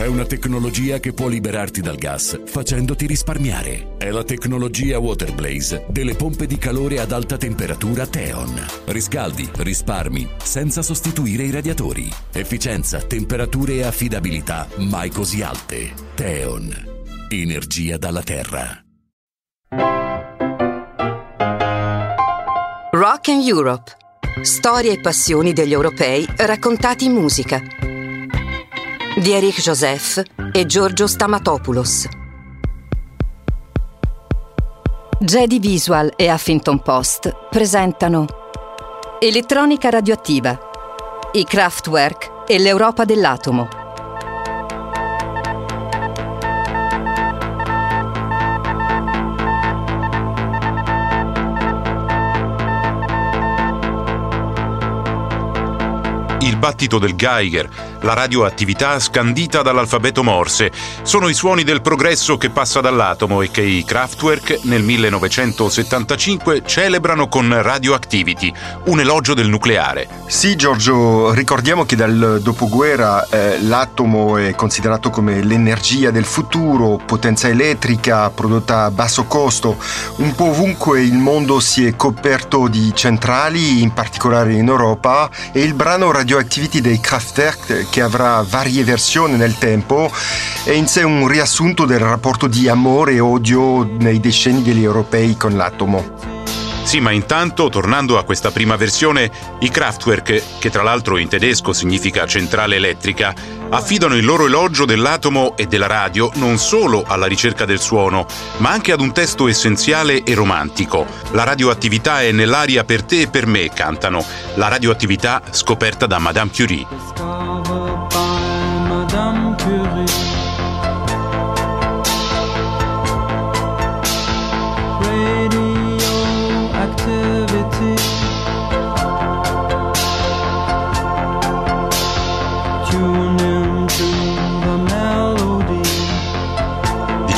C'è una tecnologia che può liberarti dal gas facendoti risparmiare. È la tecnologia Waterblaze delle pompe di calore ad alta temperatura Teon. Riscaldi, risparmi, senza sostituire i radiatori. Efficienza, temperature e affidabilità mai così alte. Teon. Energia dalla Terra. Rock and Europe. Storie e passioni degli europei raccontati in musica di Eric Joseph e Giorgio Stamatopoulos. Jedi Visual e Huffington Post presentano Elettronica radioattiva, i Kraftwerk e l'Europa dell'atomo il battito del Geiger, la radioattività scandita dall'alfabeto Morse. Sono i suoni del progresso che passa dall'atomo e che i Kraftwerk nel 1975 celebrano con Radioactivity, un elogio del nucleare. Sì, Giorgio, ricordiamo che dal dopoguerra eh, l'atomo è considerato come l'energia del futuro, potenza elettrica prodotta a basso costo. Un po' ovunque il mondo si è coperto di centrali, in particolare in Europa, e il brano Radioactivity dei Kraftwerk che avrà varie versioni nel tempo è in sé un riassunto del rapporto di amore e odio nei decenni degli europei con l'atomo. Sì, ma intanto, tornando a questa prima versione, i Kraftwerk, che tra l'altro in tedesco significa centrale elettrica, affidano il loro elogio dell'atomo e della radio non solo alla ricerca del suono, ma anche ad un testo essenziale e romantico. La radioattività è nell'aria per te e per me, cantano. La radioattività scoperta da Madame Curie.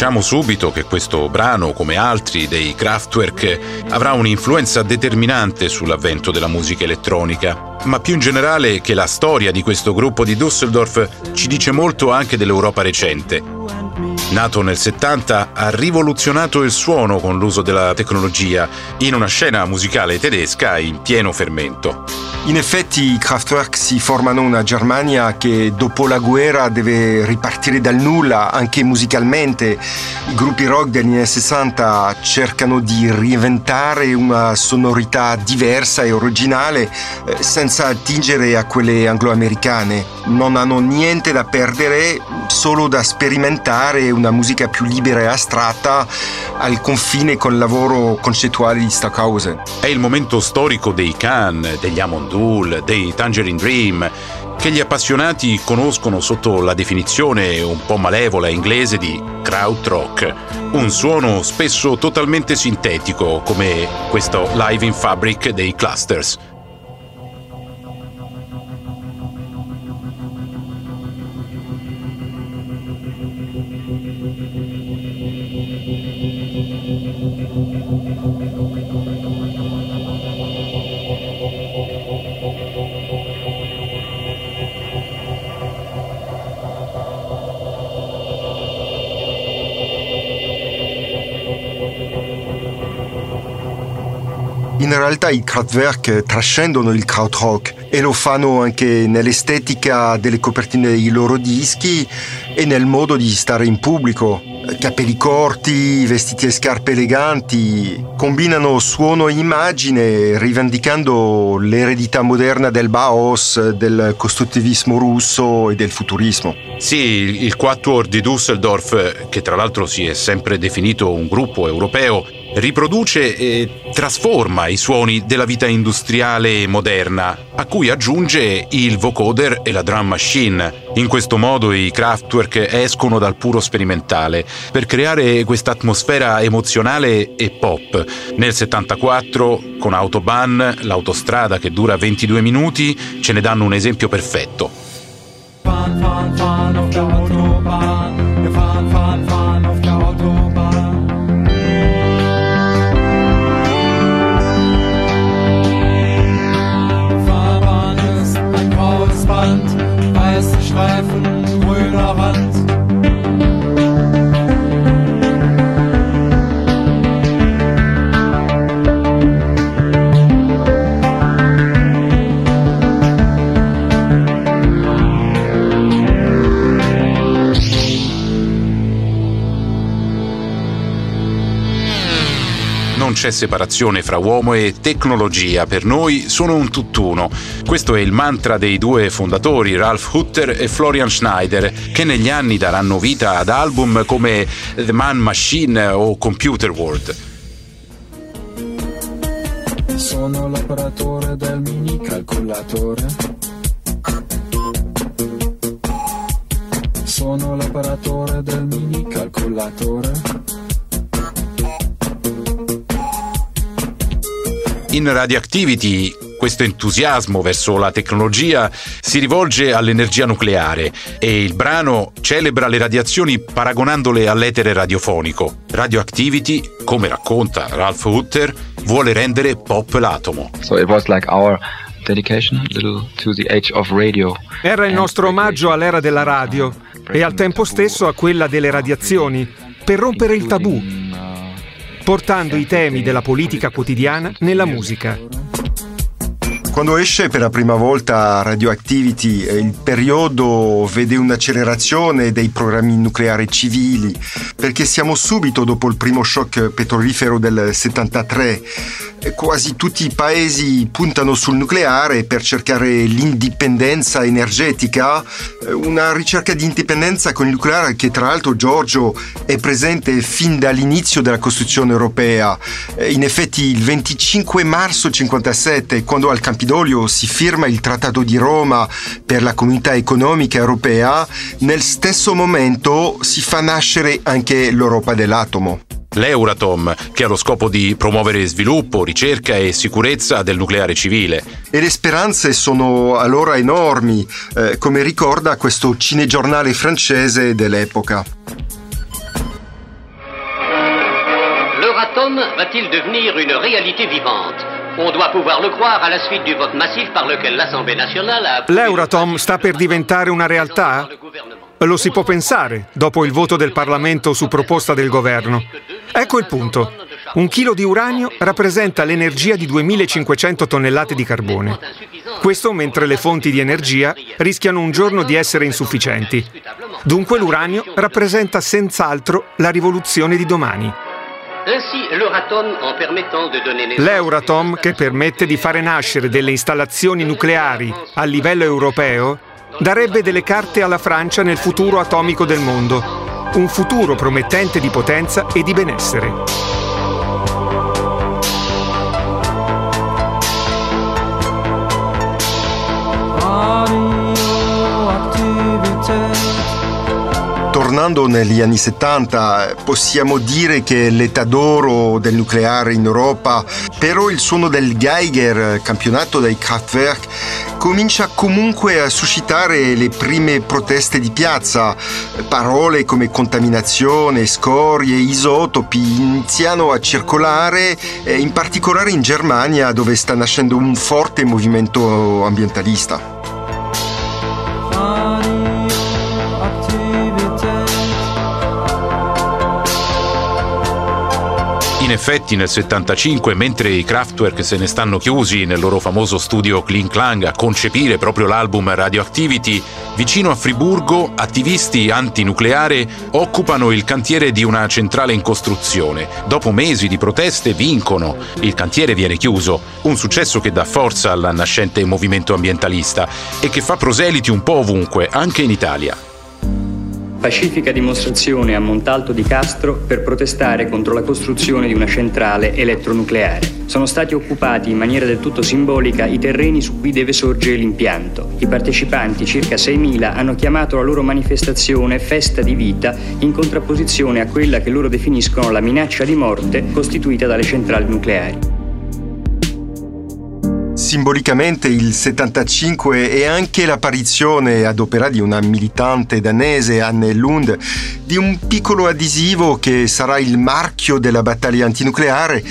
Diciamo subito che questo brano, come altri dei Kraftwerk, avrà un'influenza determinante sull'avvento della musica elettronica, ma più in generale che la storia di questo gruppo di Düsseldorf ci dice molto anche dell'Europa recente. Nato nel 70, ha rivoluzionato il suono con l'uso della tecnologia in una scena musicale tedesca in pieno fermento. In effetti i Kraftwerk si formano una Germania che dopo la guerra deve ripartire dal nulla anche musicalmente. I gruppi rock degli anni 60 cercano di reinventare una sonorità diversa e originale eh, senza attingere a quelle angloamericane. Non hanno niente da perdere, solo da sperimentare una musica più libera e astratta al confine con il lavoro concettuale di Stockhausen. È il momento storico dei Khan, degli Amondul, dei Tangerine Dream, che gli appassionati conoscono sotto la definizione un po' malevola inglese di krautrock, un suono spesso totalmente sintetico come questo live in fabric dei clusters. Realtà i Kraftwerk trascendono il krautrock e lo fanno anche nell'estetica delle copertine dei loro dischi e nel modo di stare in pubblico. Capelli corti, vestiti e scarpe eleganti, combinano suono e immagine rivendicando l'eredità moderna del Bauhaus, del costruttivismo russo e del futurismo. Sì, il Quatuor di Düsseldorf, che tra l'altro si è sempre definito un gruppo europeo, riproduce e trasforma i suoni della vita industriale moderna, a cui aggiunge il vocoder e la drum machine. In questo modo i Kraftwerk escono dal puro sperimentale per creare questa atmosfera emozionale e pop. Nel 74, con Autobahn, l'autostrada che dura 22 minuti, ce ne danno un esempio perfetto. Fahren, fahren, fahren c'è separazione fra uomo e tecnologia, per noi sono un tutt'uno. Questo è il mantra dei due fondatori, Ralph Hutter e Florian Schneider, che negli anni daranno vita ad album come The Man Machine o Computer World. Sono l'operatore del mini calcolatore. Sono l'operatore del mini calcolatore. In Radioactivity questo entusiasmo verso la tecnologia si rivolge all'energia nucleare e il brano celebra le radiazioni paragonandole all'etere radiofonico. Radioactivity, come racconta Ralph Hutter, vuole rendere pop l'atomo. So it was like our era il nostro omaggio all'era della radio e al tempo stesso a quella delle radiazioni, per rompere il tabù, portando i temi della politica quotidiana nella musica. Quando esce per la prima volta Radioactivity, eh, il periodo vede un'accelerazione dei programmi nucleari civili, perché siamo subito dopo il primo shock petrolifero del 73 quasi tutti i paesi puntano sul nucleare per cercare l'indipendenza energetica, eh, una ricerca di indipendenza con il nucleare che tra l'altro Giorgio è presente fin dall'inizio della Costituzione europea. Eh, in effetti il 25 marzo 1957, quando al Campidoglio si firma il Trattato di Roma per la Comunità Economica Europea, nel stesso momento si fa nascere anche l'Europa dell'atomo l'Euratom, che ha lo scopo di promuovere sviluppo, ricerca e sicurezza del nucleare civile. E le speranze sono allora enormi, eh, come ricorda questo cinegiornale francese dell'epoca. L'Euratom va-t-il devenir une réalité vivante On doit pouvoir le croire à la suite du vote massif par lequel l'Assemblée nationale a... L'Euratom sta per diventare una realtà? Lo si può pensare, dopo il voto del Parlamento su proposta del governo. Ecco il punto. Un chilo di uranio rappresenta l'energia di 2500 tonnellate di carbone. Questo mentre le fonti di energia rischiano un giorno di essere insufficienti. Dunque l'uranio rappresenta senz'altro la rivoluzione di domani. L'Euratom, che permette di fare nascere delle installazioni nucleari a livello europeo, darebbe delle carte alla Francia nel futuro atomico del mondo, un futuro promettente di potenza e di benessere. tornando negli anni 70, possiamo dire che l'età d'oro del nucleare in Europa, però il suono del Geiger, campionato dai Kraftwerk, comincia comunque a suscitare le prime proteste di piazza. Parole come contaminazione, scorie, isotopi iniziano a circolare, in particolare in Germania dove sta nascendo un forte movimento ambientalista. In effetti nel 75, mentre i Kraftwerk se ne stanno chiusi nel loro famoso studio Kling Klang a concepire proprio l'album Radioactivity, vicino a Friburgo attivisti antinucleare occupano il cantiere di una centrale in costruzione. Dopo mesi di proteste vincono, il cantiere viene chiuso, un successo che dà forza al nascente movimento ambientalista e che fa proseliti un po' ovunque, anche in Italia pacifica dimostrazione a Montalto di Castro per protestare contro la costruzione di una centrale elettronucleare. Sono stati occupati in maniera del tutto simbolica i terreni su cui deve sorgere l'impianto. I partecipanti, circa 6.000, hanno chiamato la loro manifestazione Festa di Vita in contrapposizione a quella che loro definiscono la minaccia di morte costituita dalle centrali nucleari simbolicamente il 75 e anche l'apparizione ad opera di una militante danese, Anne Lund, di un piccolo adesivo che sarà il marchio della battaglia antinucleare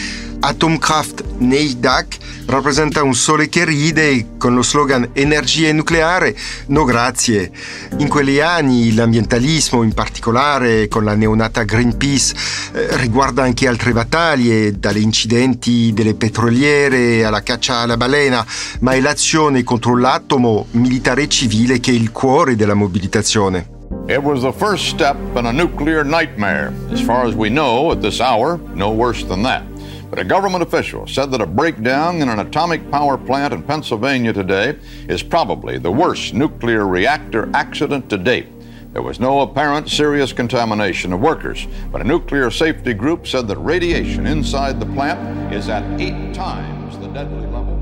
Atomkraft Neidak rappresenta un sole che ride con lo slogan Energia nucleare, no grazie. In quegli anni l'ambientalismo, in particolare con la neonata Greenpeace, eh, riguarda anche altre battaglie, dalle incidenti delle petroliere alla caccia alla balena, ma è l'azione contro l'atomo militare e civile che è il cuore della mobilitazione. It was the first step in a nuclear nightmare. As far as we know at this hour, no worse than that. But a government official said that a breakdown in an atomic power plant in Pennsylvania today is probably the worst nuclear reactor accident to date. There was no apparent serious contamination of workers, but a nuclear safety group said that radiation inside the plant is at eight times the deadly level.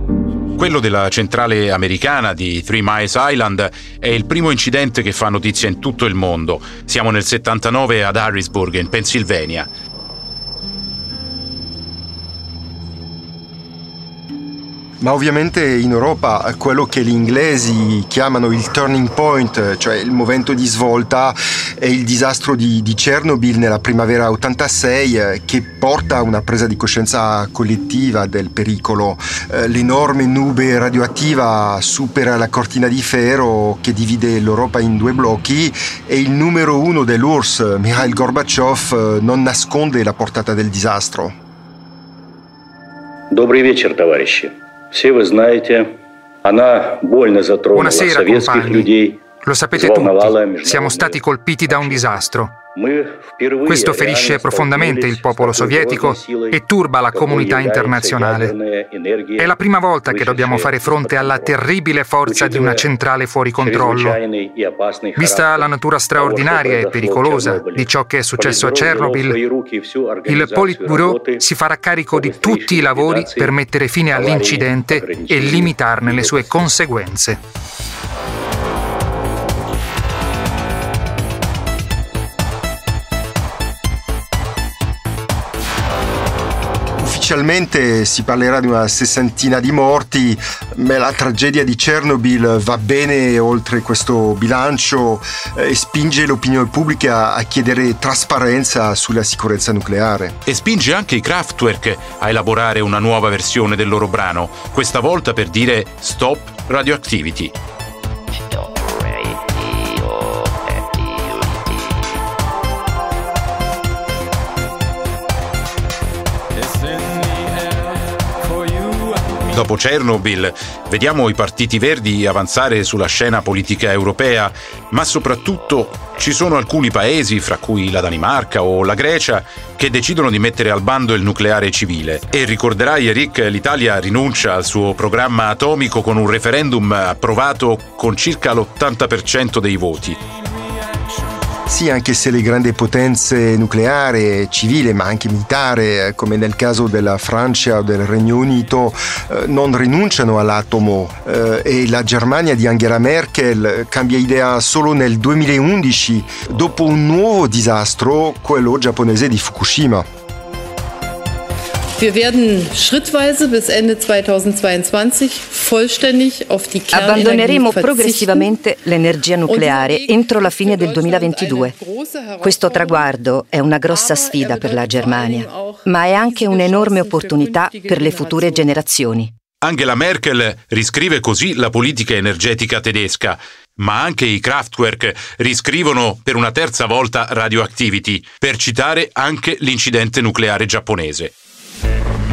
Quello della centrale americana di Three Miles Island è il primo incidente che fa notizia in tutto il mondo. Siamo nel 79 ad Harrisburg, in Pennsylvania. Ma ovviamente in Europa quello che gli inglesi chiamano il turning point, cioè il momento di svolta, è il disastro di, di Chernobyl nella primavera 86 eh, che porta a una presa di coscienza collettiva del pericolo. Eh, l'enorme nube radioattiva supera la cortina di ferro che divide l'Europa in due blocchi e il numero uno dell'URSS, Mikhail Gorbachev, eh, non nasconde la portata del disastro. Добрый вечер, товарищи. Все вы знаете, она больно затронула советских людей, Lo sapete tutti, siamo stati colpiti da un disastro. Questo ferisce profondamente il popolo sovietico e turba la comunità internazionale. È la prima volta che dobbiamo fare fronte alla terribile forza di una centrale fuori controllo. Vista la natura straordinaria e pericolosa di ciò che è successo a Chernobyl, il Politburo si farà carico di tutti i lavori per mettere fine all'incidente e limitarne le sue conseguenze. Ufficialmente si parlerà di una sessantina di morti, ma la tragedia di Chernobyl va bene oltre questo bilancio eh, e spinge l'opinione pubblica a chiedere trasparenza sulla sicurezza nucleare. E spinge anche i Kraftwerk a elaborare una nuova versione del loro brano, questa volta per dire Stop Radioactivity. Dopo Chernobyl vediamo i partiti verdi avanzare sulla scena politica europea, ma soprattutto ci sono alcuni paesi, fra cui la Danimarca o la Grecia, che decidono di mettere al bando il nucleare civile. E ricorderai, Eric, l'Italia rinuncia al suo programma atomico con un referendum approvato con circa l'80% dei voti. Sì, anche se le grandi potenze nucleari, civile ma anche militare, come nel caso della Francia o del Regno Unito, eh, non rinunciano all'atomo eh, e la Germania di Angela Merkel cambia idea solo nel 2011, dopo un nuovo disastro, quello giapponese di Fukushima. Wir werden schrittweise bis Ende 2022 vollständig auf die Kernenergie Abbandoneremo progressivamente l'energia nucleare entro la fine del 2022. Questo traguardo è una grossa sfida per la Germania, ma è anche un'enorme opportunità per le future generazioni. Angela Merkel riscrive così la politica energetica tedesca, ma anche i Kraftwerk riscrivono per una terza volta Radioactivity, per citare anche l'incidente nucleare giapponese. Um.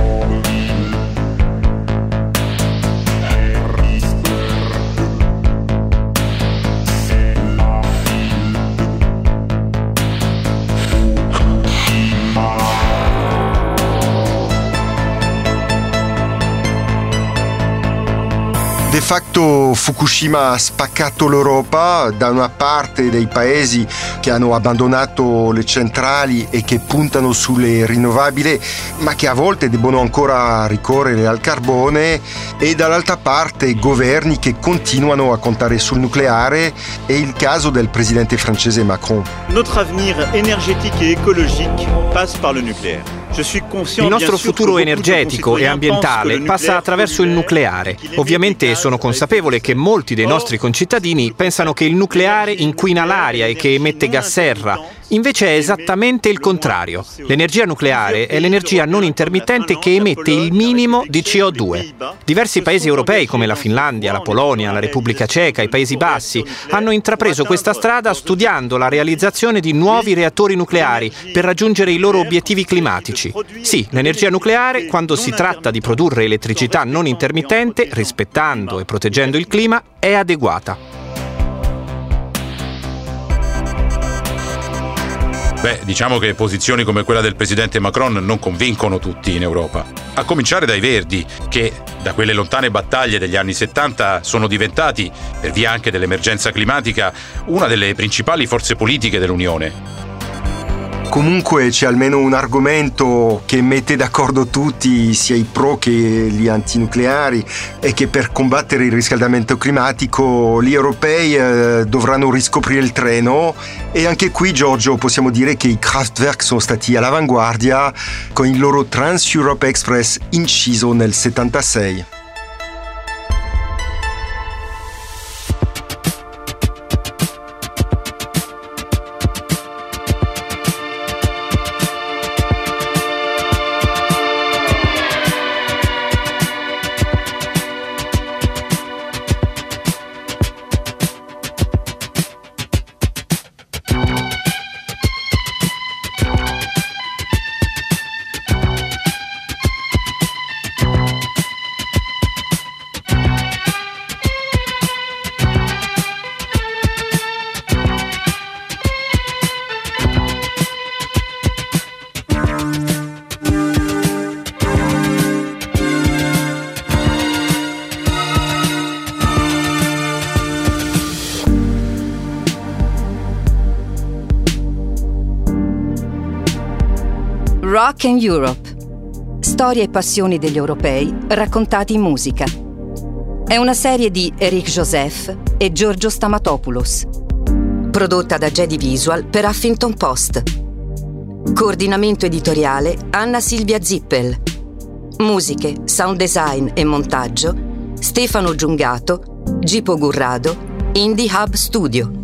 De facto Fukushima ha spaccato l'Europa da una parte dei paesi che hanno abbandonato le centrali e che puntano sulle rinnovabili, ma che a volte debbono ancora ricorrere al carbone, e dall'altra parte governi che continuano a contare sul nucleare. È il caso del presidente francese Macron. Notre avenir énergétique et écologique passe par le nucléaire. Il nostro futuro energetico e ambientale passa attraverso il nucleare. Ovviamente sono consapevole che molti dei nostri concittadini pensano che il nucleare inquina l'aria e che emette gas serra. Invece è esattamente il contrario. L'energia nucleare è l'energia non intermittente che emette il minimo di CO2. Diversi paesi europei come la Finlandia, la Polonia, la Repubblica Ceca, i Paesi Bassi hanno intrapreso questa strada studiando la realizzazione di nuovi reattori nucleari per raggiungere i loro obiettivi climatici. Sì, l'energia nucleare, quando si tratta di produrre elettricità non intermittente, rispettando e proteggendo il clima, è adeguata. Beh, diciamo che posizioni come quella del presidente Macron non convincono tutti in Europa. A cominciare dai Verdi, che da quelle lontane battaglie degli anni 70 sono diventati, per via anche dell'emergenza climatica, una delle principali forze politiche dell'Unione. Comunque c'è almeno un argomento che mette d'accordo tutti, sia i pro che gli antinucleari, e che per combattere il riscaldamento climatico gli europei eh, dovranno riscoprire il treno e anche qui Giorgio possiamo dire che i Kraftwerk sono stati all'avanguardia con il loro Trans-Europe Express inciso nel 76. Rock and Europe. Storie e passioni degli europei raccontati in musica. È una serie di Eric Joseph e Giorgio Stamatopoulos. Prodotta da Jedi Visual per Huffington Post. Coordinamento editoriale Anna Silvia Zippel. Musiche, sound design e montaggio Stefano Giungato, Gipo Gurrado, Indie Hub Studio.